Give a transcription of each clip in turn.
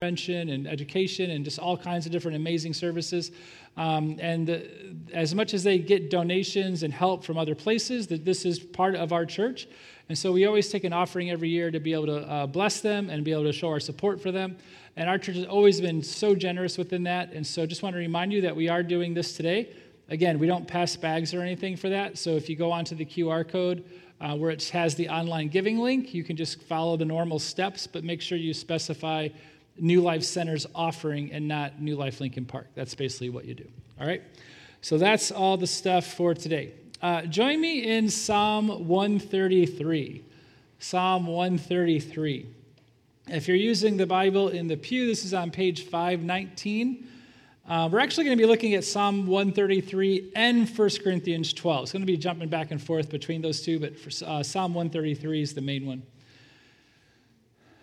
prevention and education and just all kinds of different amazing services. Um, and uh, as much as they get donations and help from other places, that this is part of our church. And so we always take an offering every year to be able to uh, bless them and be able to show our support for them. And our church has always been so generous within that. And so just want to remind you that we are doing this today. Again, we don't pass bags or anything for that. So if you go onto the QR code uh, where it has the online giving link, you can just follow the normal steps, but make sure you specify New Life Center's offering and not New Life Lincoln Park. That's basically what you do. All right? So that's all the stuff for today. Uh, join me in Psalm 133. Psalm 133. If you're using the Bible in the pew, this is on page 519. Uh, we're actually going to be looking at Psalm 133 and 1 Corinthians 12. It's going to be jumping back and forth between those two, but for, uh, Psalm 133 is the main one.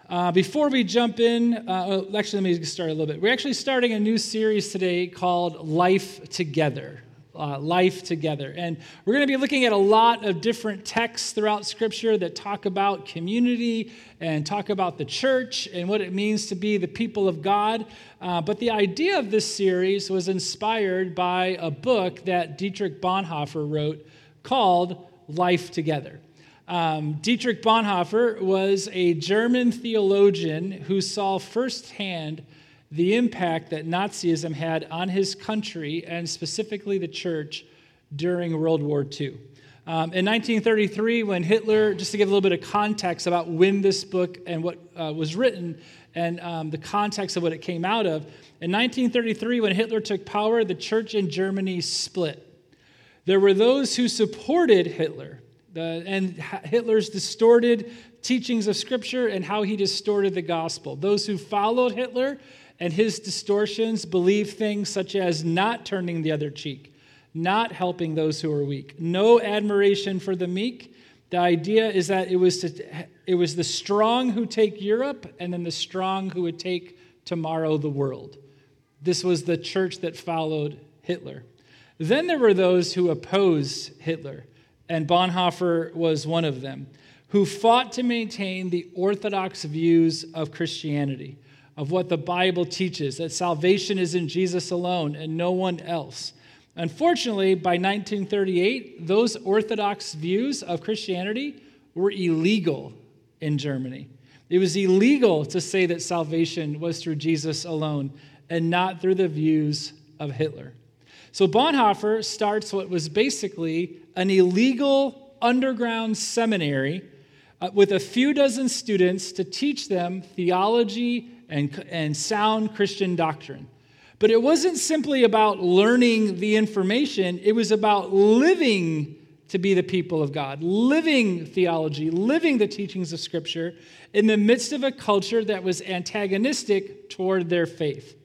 Uh, before we jump in, uh, oh, actually, let me start a little bit. We're actually starting a new series today called Life Together. Uh, life together. And we're going to be looking at a lot of different texts throughout Scripture that talk about community and talk about the church and what it means to be the people of God. Uh, but the idea of this series was inspired by a book that Dietrich Bonhoeffer wrote called Life Together. Um, Dietrich Bonhoeffer was a German theologian who saw firsthand the impact that Nazism had on his country and specifically the church during World War II. Um, in 1933, when Hitler, just to give a little bit of context about when this book and what uh, was written and um, the context of what it came out of, in 1933, when Hitler took power, the church in Germany split. There were those who supported Hitler the, and Hitler's distorted teachings of Scripture and how he distorted the gospel. Those who followed Hitler and his distortions believe things such as not turning the other cheek, not helping those who are weak, no admiration for the meek. The idea is that it was, to, it was the strong who take Europe and then the strong who would take tomorrow the world. This was the church that followed Hitler. Then there were those who opposed Hitler and Bonhoeffer was one of them, who fought to maintain the orthodox views of Christianity, of what the Bible teaches, that salvation is in Jesus alone and no one else. Unfortunately, by 1938, those orthodox views of Christianity were illegal in Germany. It was illegal to say that salvation was through Jesus alone and not through the views of Hitler. So Bonhoeffer starts what was basically an illegal underground seminary uh, with a few dozen students to teach them theology and, and sound Christian doctrine. But it wasn't simply about learning the information, it was about living to be the people of God, living theology, living the teachings of Scripture in the midst of a culture that was antagonistic toward their faith.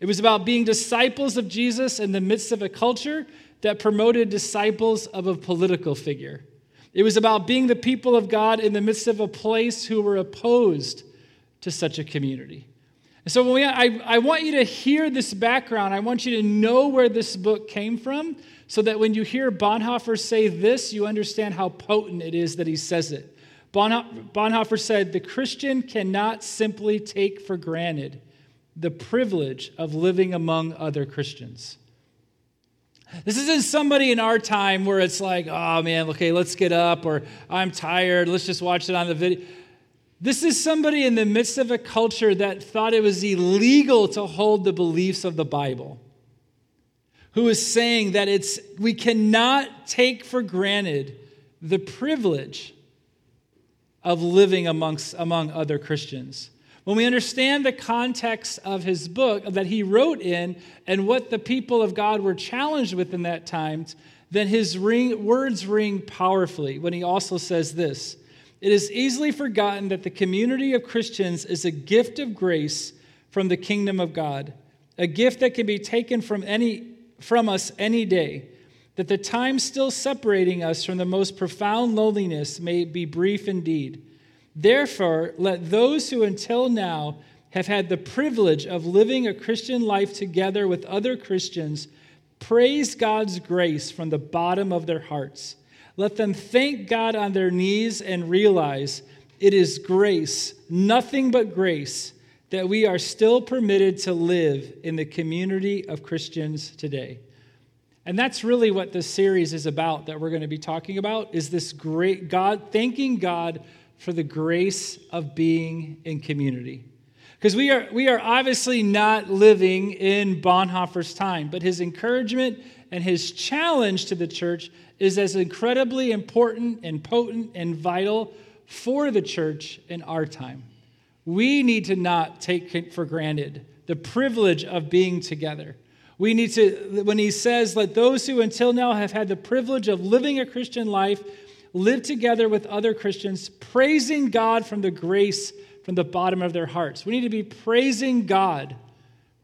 It was about being disciples of Jesus in the midst of a culture that promoted disciples of a political figure. It was about being the people of God in the midst of a place who were opposed to such a community. And so, when we, I, I want you to hear this background. I want you to know where this book came from so that when you hear Bonhoeffer say this, you understand how potent it is that he says it. Bonhoeffer said, The Christian cannot simply take for granted the privilege of living among other Christians. This isn't somebody in our time where it's like, oh man, okay, let's get up, or I'm tired, let's just watch it on the video. This is somebody in the midst of a culture that thought it was illegal to hold the beliefs of the Bible, who is saying that it's, we cannot take for granted the privilege of living amongst, among other Christians. When we understand the context of his book that he wrote in and what the people of God were challenged with in that time, then his ring, words ring powerfully when he also says this It is easily forgotten that the community of Christians is a gift of grace from the kingdom of God, a gift that can be taken from, any, from us any day, that the time still separating us from the most profound loneliness may be brief indeed. Therefore, let those who until now have had the privilege of living a Christian life together with other Christians praise God's grace from the bottom of their hearts. Let them thank God on their knees and realize it is grace, nothing but grace, that we are still permitted to live in the community of Christians today. And that's really what this series is about that we're going to be talking about is this great God thanking God for the grace of being in community. Because we are, we are obviously not living in Bonhoeffer's time, but his encouragement and his challenge to the church is as incredibly important and potent and vital for the church in our time. We need to not take for granted the privilege of being together. We need to, when he says, let those who until now have had the privilege of living a Christian life live together with other Christians, praising God from the grace from the bottom of their hearts. We need to be praising God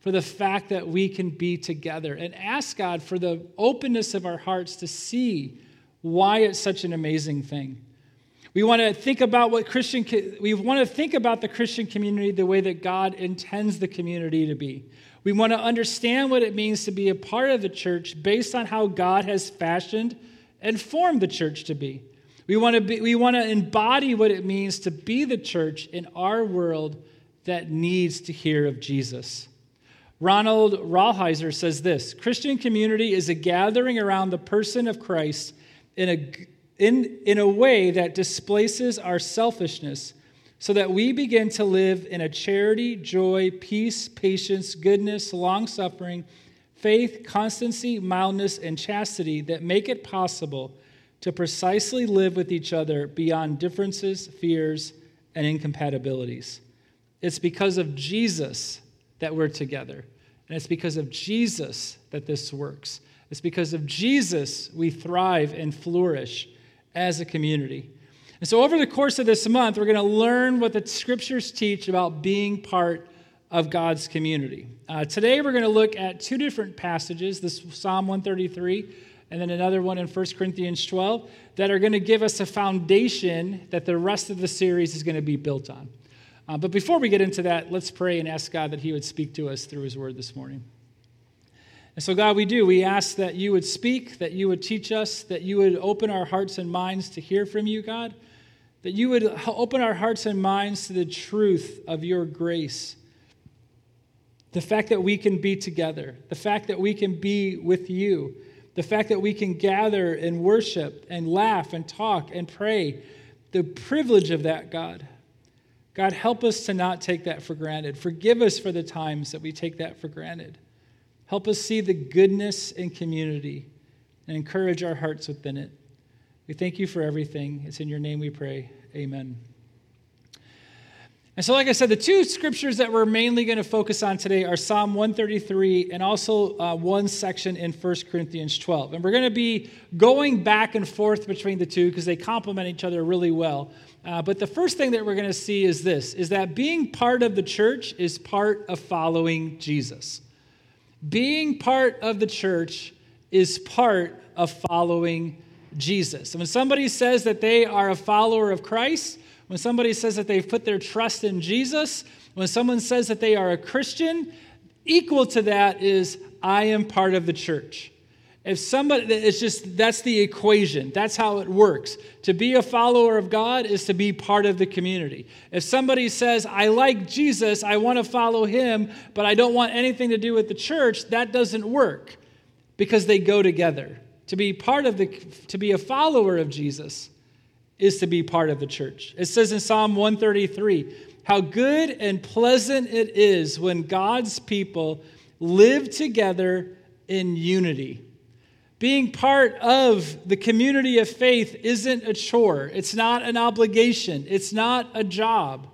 for the fact that we can be together and ask God for the openness of our hearts to see why it's such an amazing thing. We want to think about what Christian we want to think about the Christian community the way that God intends the community to be. We want to understand what it means to be a part of the church based on how God has fashioned and formed the church to be. We want to, be, we want to embody what it means to be the church in our world that needs to hear of Jesus. Ronald Rolheiser says this Christian community is a gathering around the person of Christ in a, in, in a way that displaces our selfishness so that we begin to live in a charity, joy, peace, patience, goodness, long suffering, faith, constancy, mildness, and chastity that make it possible to precisely live with each other beyond differences, fears, and incompatibilities. It's because of Jesus that we're together. And it's because of Jesus that this works. It's because of Jesus we thrive and flourish as a community. And so, over the course of this month, we're going to learn what the scriptures teach about being part of God's community. Uh, today, we're going to look at two different passages this Psalm 133 and then another one in 1 Corinthians 12 that are going to give us a foundation that the rest of the series is going to be built on. Uh, but before we get into that, let's pray and ask God that He would speak to us through His word this morning. And so, God, we do. We ask that you would speak, that you would teach us, that you would open our hearts and minds to hear from you, God, that you would open our hearts and minds to the truth of your grace. The fact that we can be together, the fact that we can be with you, the fact that we can gather and worship and laugh and talk and pray, the privilege of that, God. God, help us to not take that for granted. Forgive us for the times that we take that for granted. Help us see the goodness in community and encourage our hearts within it. We thank you for everything. It's in your name we pray. Amen. And so, like I said, the two scriptures that we're mainly going to focus on today are Psalm 133 and also uh, one section in 1 Corinthians 12. And we're going to be going back and forth between the two because they complement each other really well. Uh, but the first thing that we're going to see is this is that being part of the church is part of following Jesus. Being part of the church is part of following Jesus. And when somebody says that they are a follower of Christ, when somebody says that they've put their trust in Jesus, when someone says that they are a Christian, equal to that is, I am part of the church. If somebody, it's just, that's the equation. That's how it works. To be a follower of God is to be part of the community. If somebody says, I like Jesus, I want to follow him, but I don't want anything to do with the church, that doesn't work because they go together. To be part of the, to be a follower of Jesus is to be part of the church. It says in Psalm 133 how good and pleasant it is when God's people live together in unity. Being part of the community of faith isn't a chore, it's not an obligation, it's not a job.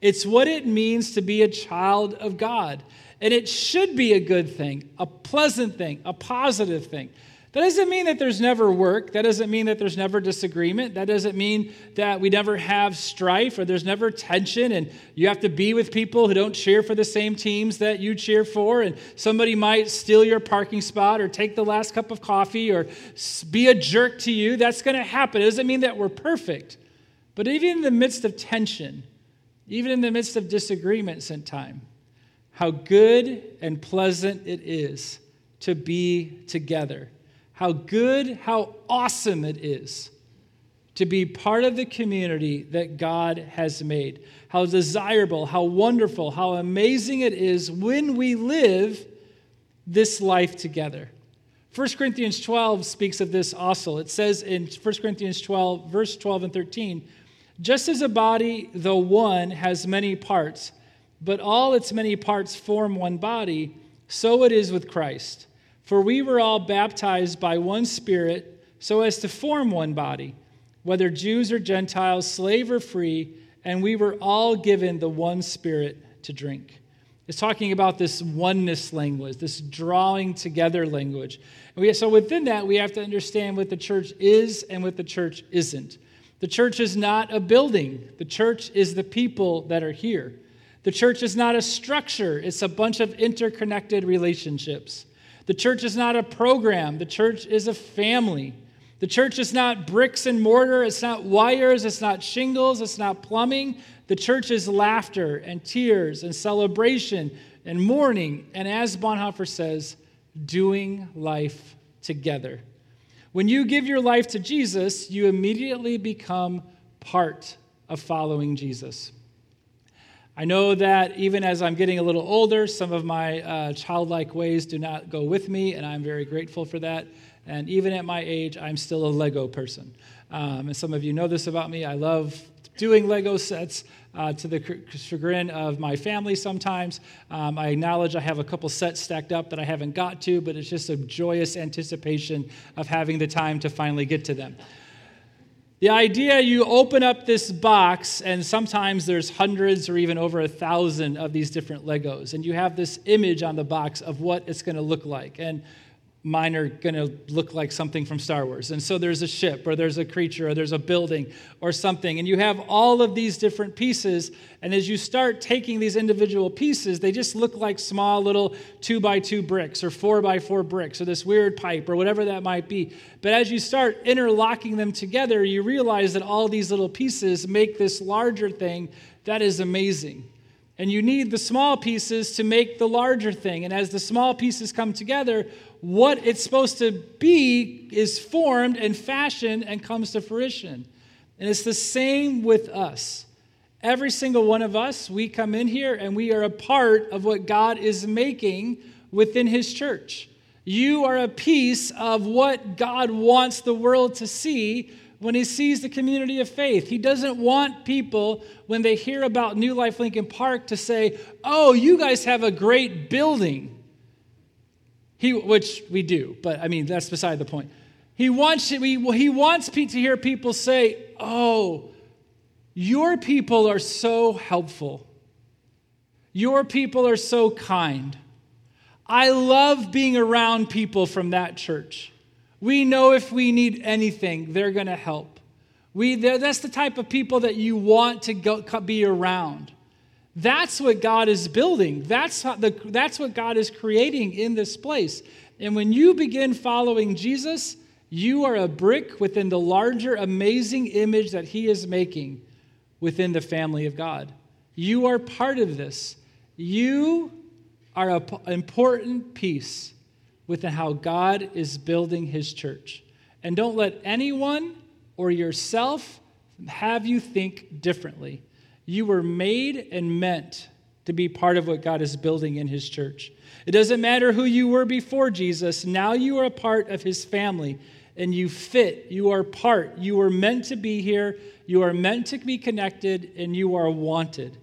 It's what it means to be a child of God. And it should be a good thing, a pleasant thing, a positive thing. That doesn't mean that there's never work. That doesn't mean that there's never disagreement. That doesn't mean that we never have strife or there's never tension and you have to be with people who don't cheer for the same teams that you cheer for. And somebody might steal your parking spot or take the last cup of coffee or be a jerk to you. That's going to happen. It doesn't mean that we're perfect. But even in the midst of tension, even in the midst of disagreements in time, how good and pleasant it is to be together how good, how awesome it is to be part of the community that God has made. How desirable, how wonderful, how amazing it is when we live this life together. 1 Corinthians 12 speaks of this also. It says in 1 Corinthians 12, verse 12 and 13, just as a body, though one, has many parts, but all its many parts form one body, so it is with Christ. For we were all baptized by one Spirit so as to form one body whether Jews or Gentiles, slave or free, and we were all given the one Spirit to drink. It's talking about this oneness language, this drawing together language. And we, so within that, we have to understand what the church is and what the church isn't. The church is not a building, the church is the people that are here. The church is not a structure, it's a bunch of interconnected relationships. The church is not a program, the church is a family. The church is not bricks and mortar, it's not wires, it's not shingles, it's not plumbing. The church is laughter and tears and celebration and mourning, and as Bonhoeffer says, doing life together. When you give your life to Jesus, you immediately become part of following Jesus. I know that even as I'm getting a little older, some of my uh, childlike ways do not go with me, and I'm very grateful for that. And even at my age, I'm still a Lego person. Um, and some of you know this about me. I love doing Lego sets uh, to the chagrin of my family sometimes. Um, I acknowledge I have a couple sets stacked up that I haven't got to, but it's just a joyous anticipation of having the time to finally get to them. The idea you open up this box, and sometimes there's hundreds or even over a thousand of these different Legos, and you have this image on the box of what it's going to look like. And mine are going to look like something from Star Wars. And so there's a ship, or there's a creature, or there's a building, or something. And you have all of these different pieces. And as you start taking these individual pieces, they just look like small little two by two bricks, or four by four bricks, or this weird pipe, or whatever that might be. But as you start interlocking them together, you realize that all these little pieces make this larger thing that is amazing. And you need the small pieces to make the larger thing. And as the small pieces come together, what it's supposed to be is formed and fashioned and comes to fruition. And it's the same with us. Every single one of us, we come in here and we are a part of what God is making within His church. You are a piece of what God wants the world to see when He sees the community of faith. He doesn't want people, when they hear about New Life Lincoln Park, to say, Oh, you guys have a great building. He, which we do, but I mean, that's beside the point. He wants, he wants to hear people say, Oh, your people are so helpful. Your people are so kind. I love being around people from that church. We know if we need anything, they're going to help. We, that's the type of people that you want to go, be around. That's what God is building. That's, the, that's what God is creating in this place. And when you begin following Jesus, you are a brick within the larger, amazing image that He is making within the family of God. You are part of this. You are an important piece within how God is building His church. And don't let anyone or yourself have you think differently. You were made and meant to be part of what God is building in His church. It doesn't matter who you were before Jesus, now you are a part of His family and you fit. You are part. You are meant to be here. You are meant to be connected and you are wanted.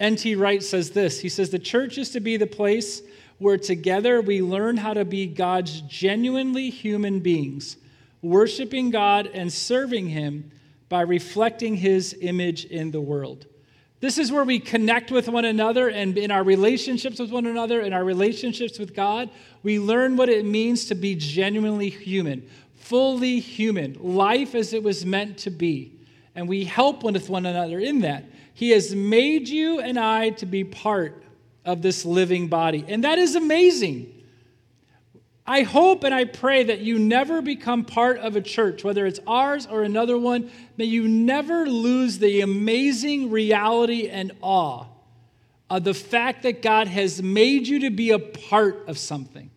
N.T. Wright says this He says, The church is to be the place where together we learn how to be God's genuinely human beings, worshiping God and serving Him by reflecting His image in the world. This is where we connect with one another and in our relationships with one another, in our relationships with God, we learn what it means to be genuinely human, fully human, life as it was meant to be. And we help one with one another in that. He has made you and I to be part of this living body. And that is amazing. I hope and I pray that you never become part of a church, whether it's ours or another one, May you never lose the amazing reality and awe of the fact that God has made you to be a part of something.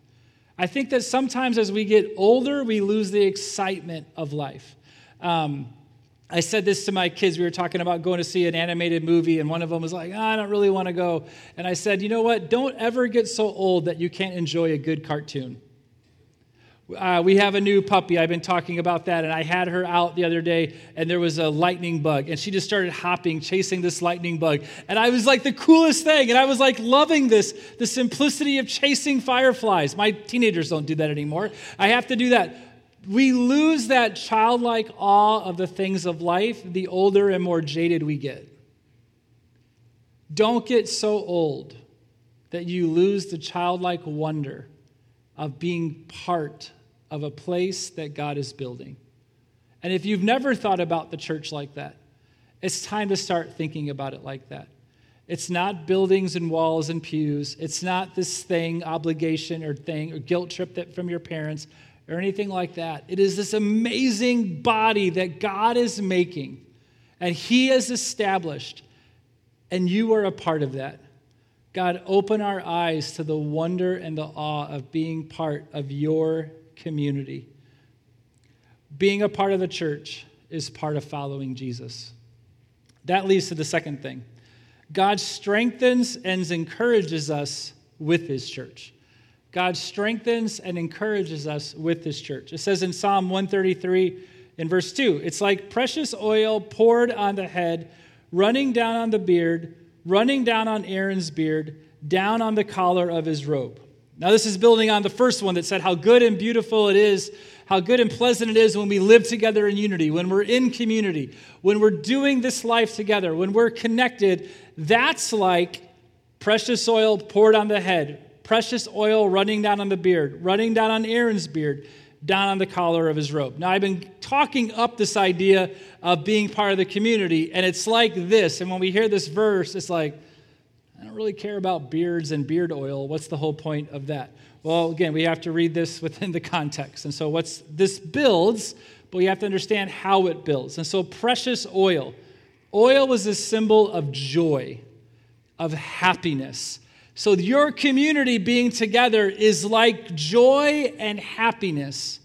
I think that sometimes as we get older, we lose the excitement of life. Um, I said this to my kids. We were talking about going to see an animated movie, and one of them was like, oh, I don't really want to go. And I said, You know what? Don't ever get so old that you can't enjoy a good cartoon. Uh, we have a new puppy. I've been talking about that, and I had her out the other day, and there was a lightning bug, and she just started hopping, chasing this lightning bug. And I was like, the coolest thing. And I was like, loving this, the simplicity of chasing fireflies. My teenagers don't do that anymore. I have to do that we lose that childlike awe of the things of life the older and more jaded we get. Don't get so old that you lose the childlike wonder of being part of a place that God is building. And if you've never thought about the church like that, it's time to start thinking about it like that. It's not buildings and walls and pews. It's not this thing, obligation or thing, or guilt trip that from your parents or anything like that. It is this amazing body that God is making and He has established, and you are a part of that. God, open our eyes to the wonder and the awe of being part of your community. Being a part of the church is part of following Jesus. That leads to the second thing God strengthens and encourages us with his church. God strengthens and encourages us with this church. It says in Psalm 133 in verse 2 it's like precious oil poured on the head, running down on the beard, running down on Aaron's beard, down on the collar of his robe. Now, this is building on the first one that said how good and beautiful it is, how good and pleasant it is when we live together in unity, when we're in community, when we're doing this life together, when we're connected. That's like precious oil poured on the head, precious oil running down on the beard, running down on Aaron's beard, down on the collar of his robe. Now, I've been talking up this idea of being part of the community, and it's like this. And when we hear this verse, it's like, I don't really care about beards and beard oil. What's the whole point of that? Well, again, we have to read this within the context. And so, what's this builds, but we have to understand how it builds. And so, precious oil. Oil was a symbol of joy, of happiness, so, your community being together is like joy and happiness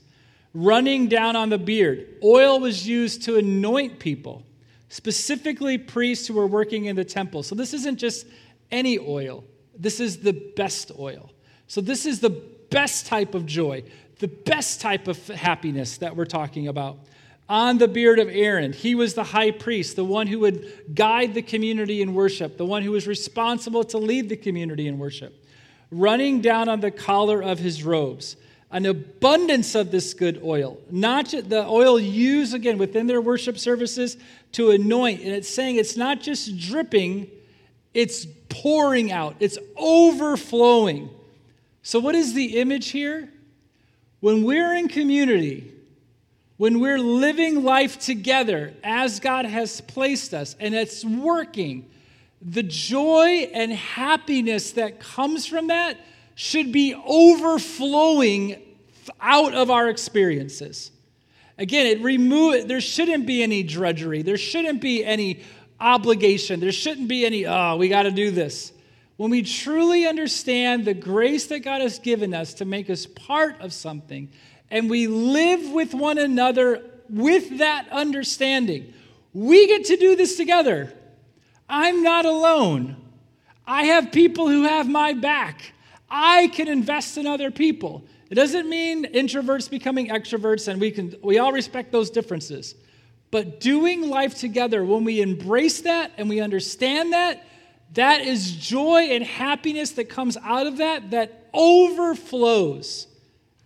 running down on the beard. Oil was used to anoint people, specifically priests who were working in the temple. So, this isn't just any oil, this is the best oil. So, this is the best type of joy, the best type of happiness that we're talking about on the beard of Aaron. He was the high priest, the one who would guide the community in worship, the one who was responsible to lead the community in worship. Running down on the collar of his robes, an abundance of this good oil, not just the oil used again within their worship services to anoint. And it's saying it's not just dripping, it's pouring out, it's overflowing. So, what is the image here? When we're in community, when we're living life together as God has placed us and it's working, the joy and happiness that comes from that should be overflowing out of our experiences. Again, it remove there shouldn't be any drudgery. There shouldn't be any obligation. There shouldn't be any, oh, we got to do this. When we truly understand the grace that God has given us to make us part of something and we live with one another with that understanding. We get to do this together. I'm not alone. I have people who have my back. I can invest in other people. It doesn't mean introverts becoming extroverts and we can we all respect those differences. But doing life together when we embrace that and we understand that, that is joy and happiness that comes out of that that overflows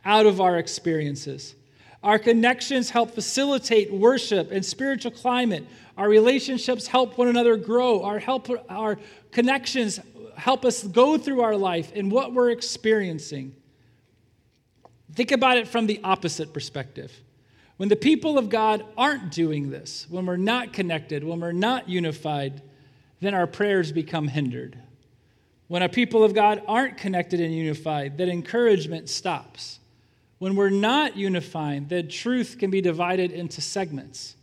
out of our experiences. Our connections help facilitate worship and spiritual climate. Our relationships help one another grow. Our, help, our connections help us go through our life and what we're experiencing. Think about it from the opposite perspective. When the people of God aren't doing this, when we're not connected, when we're not unified, then our prayers become hindered. When our people of God aren't connected and unified, then encouragement stops. When we're not unified, then truth can be divided into segments.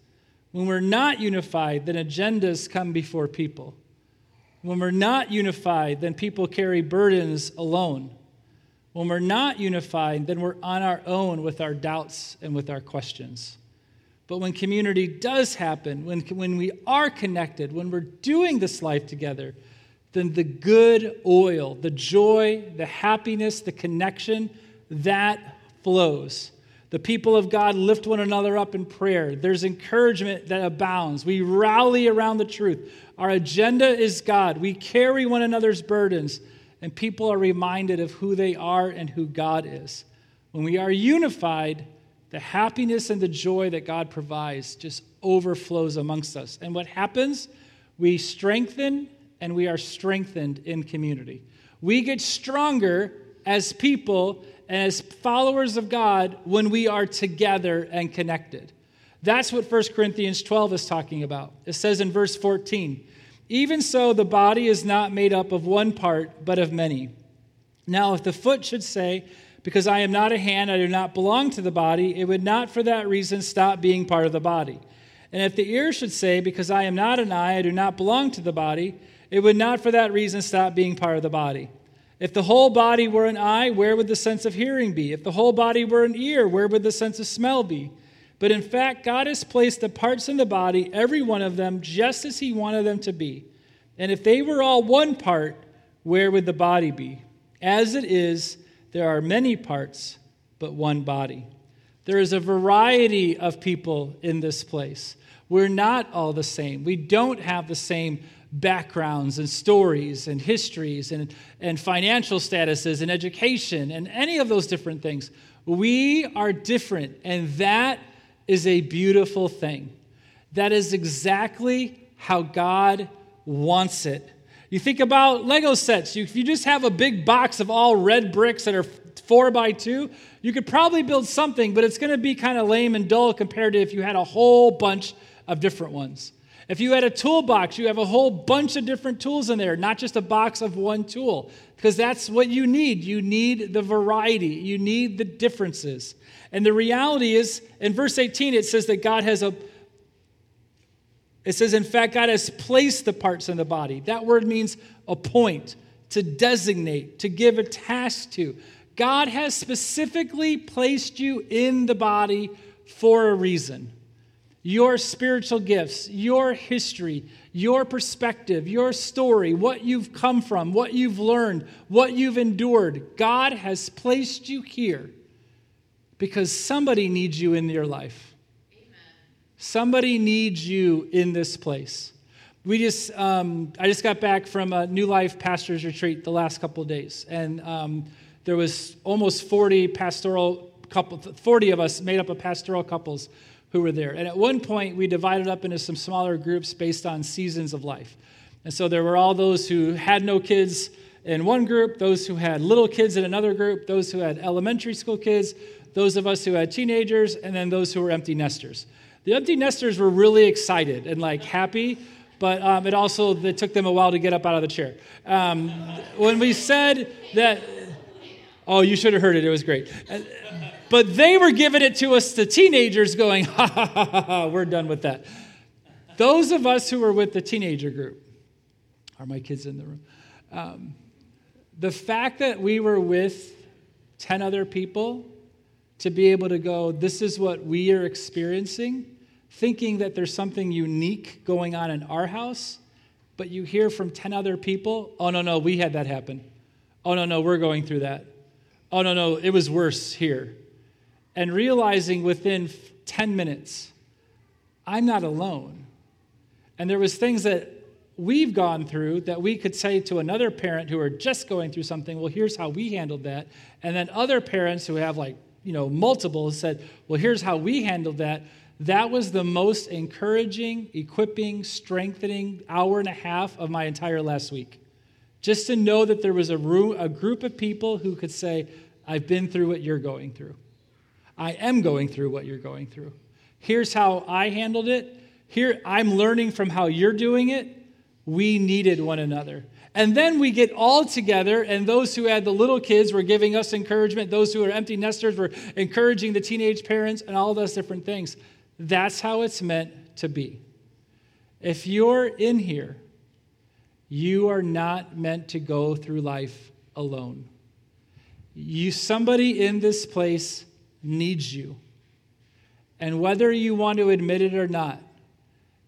When we're not unified, then agendas come before people. When we're not unified, then people carry burdens alone. When we're not unified, then we're on our own with our doubts and with our questions. But when community does happen, when, when we are connected, when we're doing this life together, then the good oil, the joy, the happiness, the connection, that flows. The people of God lift one another up in prayer. There's encouragement that abounds. We rally around the truth. Our agenda is God. We carry one another's burdens, and people are reminded of who they are and who God is. When we are unified, the happiness and the joy that God provides just overflows amongst us. And what happens? We strengthen and we are strengthened in community. We get stronger as people and as followers of God when we are together and connected. That's what 1 Corinthians 12 is talking about. It says in verse 14, Even so, the body is not made up of one part, but of many. Now, if the foot should say, Because I am not a hand, I do not belong to the body, it would not for that reason stop being part of the body. And if the ear should say, Because I am not an eye, I do not belong to the body, it would not for that reason stop being part of the body. If the whole body were an eye, where would the sense of hearing be? If the whole body were an ear, where would the sense of smell be? But in fact, God has placed the parts in the body, every one of them, just as He wanted them to be. And if they were all one part, where would the body be? As it is, there are many parts, but one body. There is a variety of people in this place. We're not all the same. We don't have the same backgrounds and stories and histories and, and financial statuses and education and any of those different things. We are different, and that is a beautiful thing. That is exactly how God wants it. You think about Lego sets. You, if you just have a big box of all red bricks that are four by two, you could probably build something, but it's going to be kind of lame and dull compared to if you had a whole bunch of different ones. If you had a toolbox, you have a whole bunch of different tools in there, not just a box of one tool, because that's what you need. You need the variety, you need the differences. And the reality is, in verse 18, it says that God has a it says, in fact, God has placed the parts in the body. That word means appoint, to designate, to give a task to. God has specifically placed you in the body for a reason your spiritual gifts, your history, your perspective, your story, what you've come from, what you've learned, what you've endured. God has placed you here because somebody needs you in your life. Amen. Somebody needs you in this place. We just, um, I just got back from a New Life Pastors Retreat the last couple of days, and um, there was almost 40 pastoral couple, 40 of us made up of pastoral couples who were there. And at one point, we divided up into some smaller groups based on seasons of life. And so there were all those who had no kids in one group, those who had little kids in another group, those who had elementary school kids, those of us who had teenagers, and then those who were empty nesters. The empty nesters were really excited and like happy, but um, it also it took them a while to get up out of the chair. Um, when we said that, oh, you should have heard it. It was great. But they were giving it to us, the teenagers, going, ha ha ha ha, we're done with that. Those of us who were with the teenager group, are my kids in the room? Um, the fact that we were with 10 other people to be able to go, this is what we are experiencing, thinking that there's something unique going on in our house, but you hear from 10 other people, oh, no, no, we had that happen. Oh, no, no, we're going through that. Oh, no, no, it was worse here and realizing within 10 minutes, I'm not alone. And there was things that we've gone through that we could say to another parent who are just going through something, well, here's how we handled that. And then other parents who have like, you know, multiple said, well, here's how we handled that. That was the most encouraging, equipping, strengthening hour and a half of my entire last week. Just to know that there was a, room, a group of people who could say, I've been through what you're going through. I am going through what you're going through. Here's how I handled it. Here, I'm learning from how you're doing it. We needed one another. And then we get all together, and those who had the little kids were giving us encouragement. Those who are empty nesters were encouraging the teenage parents, and all those different things. That's how it's meant to be. If you're in here, you are not meant to go through life alone. You, somebody in this place needs you. And whether you want to admit it or not,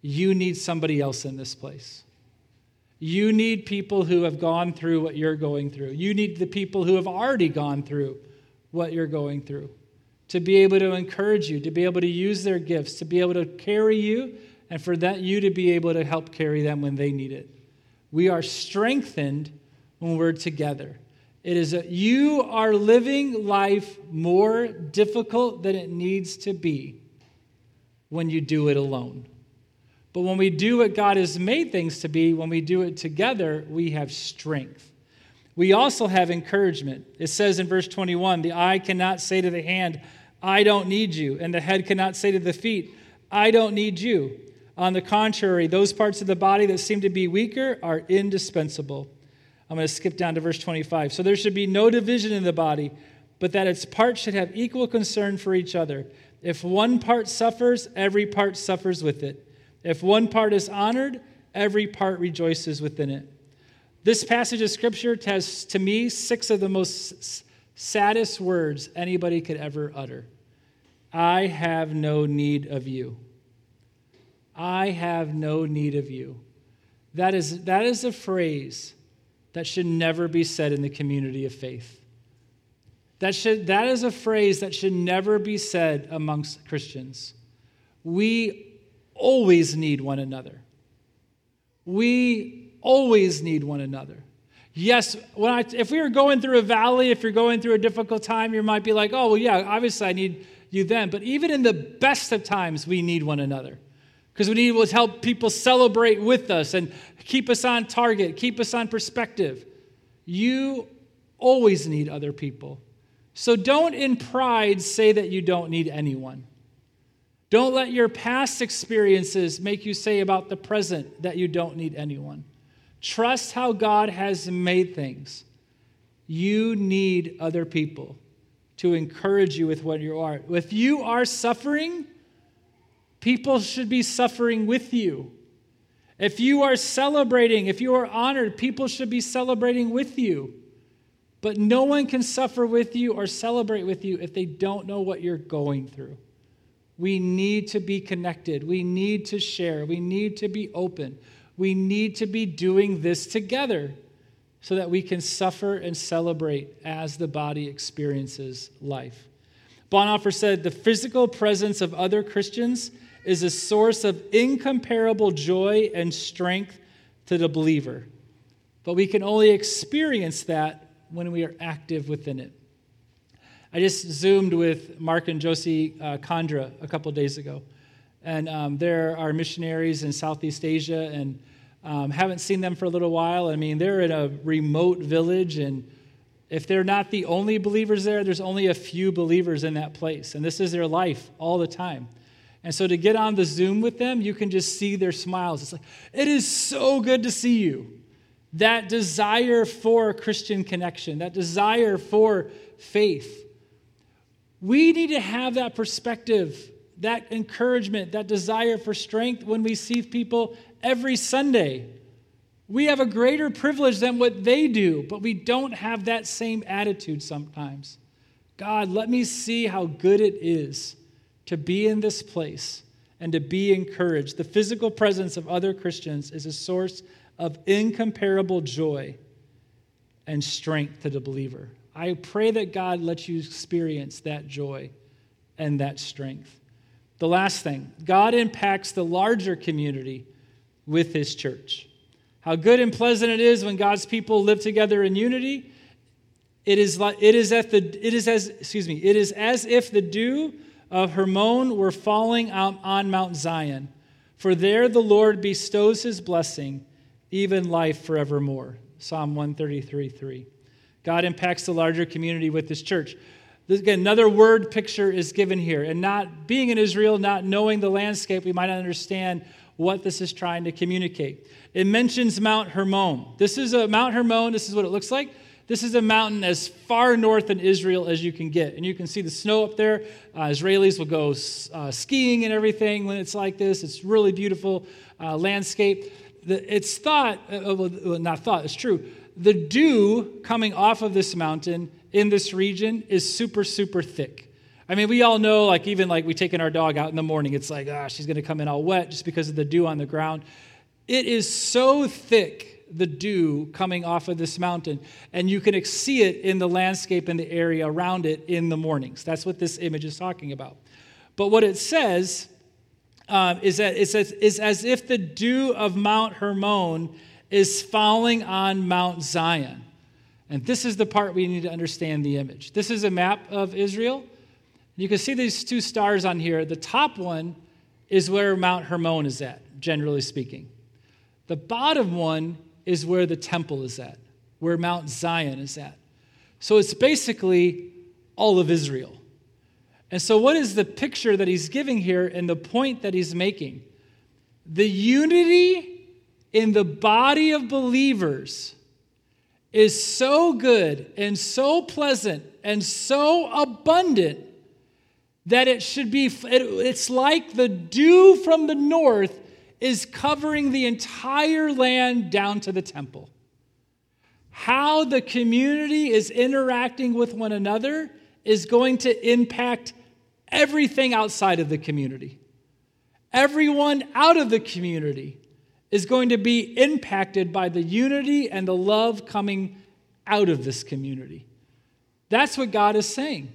you need somebody else in this place. You need people who have gone through what you're going through. You need the people who have already gone through what you're going through to be able to encourage you, to be able to use their gifts, to be able to carry you, and for that you to be able to help carry them when they need it. We are strengthened when we're together. It is that you are living life more difficult than it needs to be when you do it alone. But when we do what God has made things to be, when we do it together, we have strength. We also have encouragement. It says in verse 21 the eye cannot say to the hand, I don't need you. And the head cannot say to the feet, I don't need you. On the contrary, those parts of the body that seem to be weaker are indispensable. I'm going to skip down to verse 25. So there should be no division in the body, but that its parts should have equal concern for each other. If one part suffers, every part suffers with it. If one part is honored, every part rejoices within it. This passage of scripture has, to me, six of the most saddest words anybody could ever utter I have no need of you. I have no need of you. That is, that is a phrase that should never be said in the community of faith. That, should, that is a phrase that should never be said amongst Christians. We always need one another. We always need one another. Yes, when I, if we were going through a valley, if you're going through a difficult time, you might be like, oh, well, yeah, obviously I need you then. But even in the best of times, we need one another because we need to help people celebrate with us and keep us on target, keep us on perspective. You always need other people. So don't in pride say that you don't need anyone. Don't let your past experiences make you say about the present that you don't need anyone. Trust how God has made things. You need other people to encourage you with what you are. If you are suffering, people should be suffering with you. If you are celebrating, if you are honored, people should be celebrating with you. But no one can suffer with you or celebrate with you if they don't know what you're going through. We need to be connected. We need to share. We need to be open we need to be doing this together so that we can suffer and celebrate as the body experiences life. Bonhoeffer said the physical presence of other Christians is a source of incomparable joy and strength to the believer. But we can only experience that when we are active within it. I just zoomed with Mark and Josie uh, a couple days ago. And um, there are missionaries in Southeast Asia, and um, haven't seen them for a little while. I mean, they're in a remote village, and if they're not the only believers there, there's only a few believers in that place. And this is their life all the time. And so to get on the Zoom with them, you can just see their smiles. It's like, it is so good to see you. That desire for Christian connection, that desire for faith. We need to have that perspective, that encouragement, that desire for strength when we see people every Sunday. We have a greater privilege than what they do, but we don't have that same attitude sometimes. God, let me see how good it is to be in this place and to be encouraged. The physical presence of other Christians is a source of incomparable joy and strength to the believer. I pray that God lets you experience that joy and that strength. The last thing God impacts the larger community with his church. How good and pleasant it is when God's people live together in unity. It is, like, it is, at the, it is as, excuse me, it is as if the dew of Hermon were falling out on Mount Zion. For there the Lord bestows his blessing, even life forevermore. Psalm 133 3. God impacts the larger community with his church. This, Again, another word picture is given here. And not being in Israel, not knowing the landscape, we might not understand what this is trying to communicate. It mentions Mount Hermon. This is a Mount Hermon, this is what it looks like. This is a mountain as far north in Israel as you can get. And you can see the snow up there. Uh, Israelis will go uh, skiing and everything when it's like this. It's really beautiful uh, landscape. The, it's thought, uh, well, not thought, it's true. The dew coming off of this mountain in this region is super, super thick. I mean, we all know, like, even like we taking our dog out in the morning, it's like, ah, she's going to come in all wet just because of the dew on the ground. It is so thick, the dew coming off of this mountain, and you can see it in the landscape in the area around it in the mornings. That's what this image is talking about. But what it says um, is that it's as, it's as if the dew of Mount Hermon is falling on Mount Zion. And this is the part we need to understand the image. This is a map of Israel. You can see these two stars on here. The top one is where Mount Hermon is at, generally speaking. The bottom one is where the temple is at, where Mount Zion is at. So it's basically all of Israel. And so, what is the picture that he's giving here and the point that he's making? The unity in the body of believers is so good and so pleasant and so abundant that it should be, it's like the dew from the north is covering the entire land down to the temple. How the community is interacting with one another is going to impact everything outside of the community. Everyone out of the community is going to be impacted by the unity and the love coming out of this community. That's what God is saying.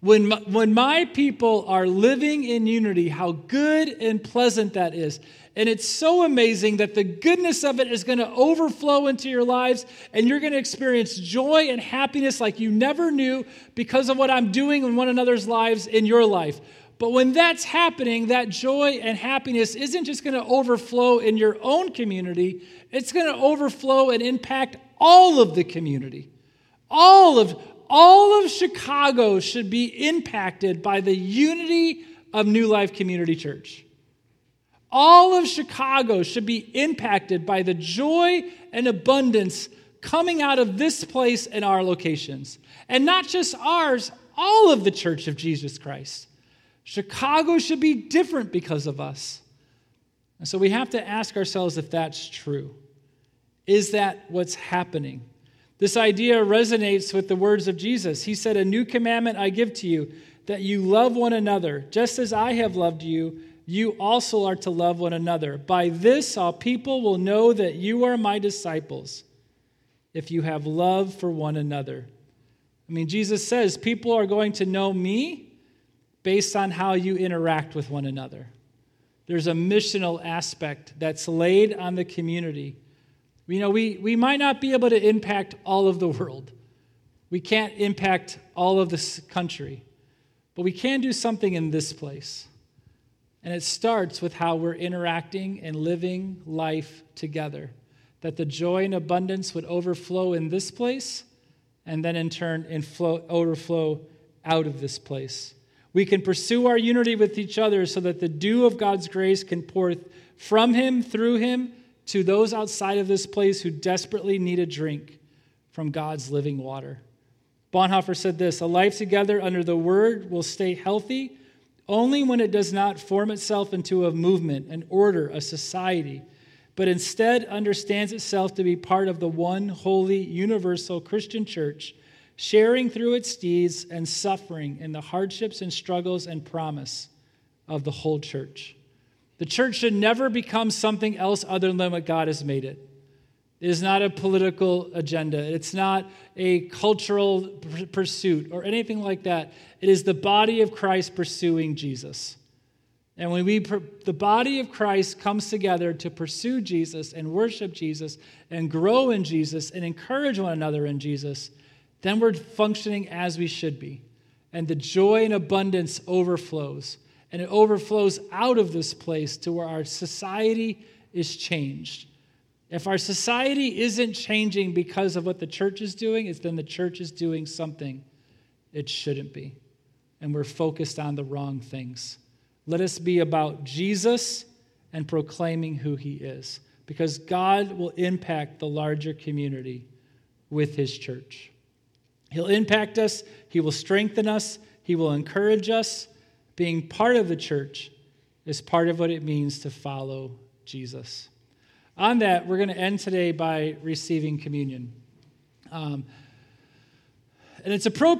When my, when my people are living in unity, how good and pleasant that is. And it's so amazing that the goodness of it is going to overflow into your lives, and you're going to experience joy and happiness like you never knew because of what I'm doing in one another's lives in your life. But when that's happening, that joy and happiness isn't just going to overflow in your own community, it's going to overflow and impact all of the community. All of, all of Chicago should be impacted by the unity of New Life Community Church. All of Chicago should be impacted by the joy and abundance coming out of this place and our locations. And not just ours, all of the Church of Jesus Christ. Chicago should be different because of us. And so we have to ask ourselves if that's true. Is that what's happening? This idea resonates with the words of Jesus. He said, A new commandment I give to you, that you love one another. Just as I have loved you, you also are to love one another. By this, all people will know that you are my disciples, if you have love for one another. I mean, Jesus says people are going to know me based on how you interact with one another. There's a missional aspect that's laid on the community you know, we, we might not be able to impact all of the world. We can't impact all of this country, but we can do something in this place. And it starts with how we're interacting and living life together. That the joy and abundance would overflow in this place and then in turn inflow, overflow out of this place. We can pursue our unity with each other so that the dew of God's grace can pour from Him, through Him, to those outside of this place who desperately need a drink from God's living water. Bonhoeffer said this A life together under the word will stay healthy only when it does not form itself into a movement, an order, a society, but instead understands itself to be part of the one holy, universal Christian church, sharing through its deeds and suffering in the hardships and struggles and promise of the whole church. The church should never become something else other than what God has made it. It is not a political agenda. It's not a cultural pursuit or anything like that. It is the body of Christ pursuing Jesus. And when we, the body of Christ comes together to pursue Jesus and worship Jesus and grow in Jesus and encourage one another in Jesus, then we're functioning as we should be. And the joy and abundance overflows and it overflows out of this place to where our society is changed. If our society isn't changing because of what the church is doing, it's then the church is doing something it shouldn't be. And we're focused on the wrong things. Let us be about Jesus and proclaiming who he is, because God will impact the larger community with his church. He'll impact us, he will strengthen us, he will encourage us, being part of the church is part of what it means to follow Jesus. On that, we're going to end today by receiving communion. Um, and it's appropriate.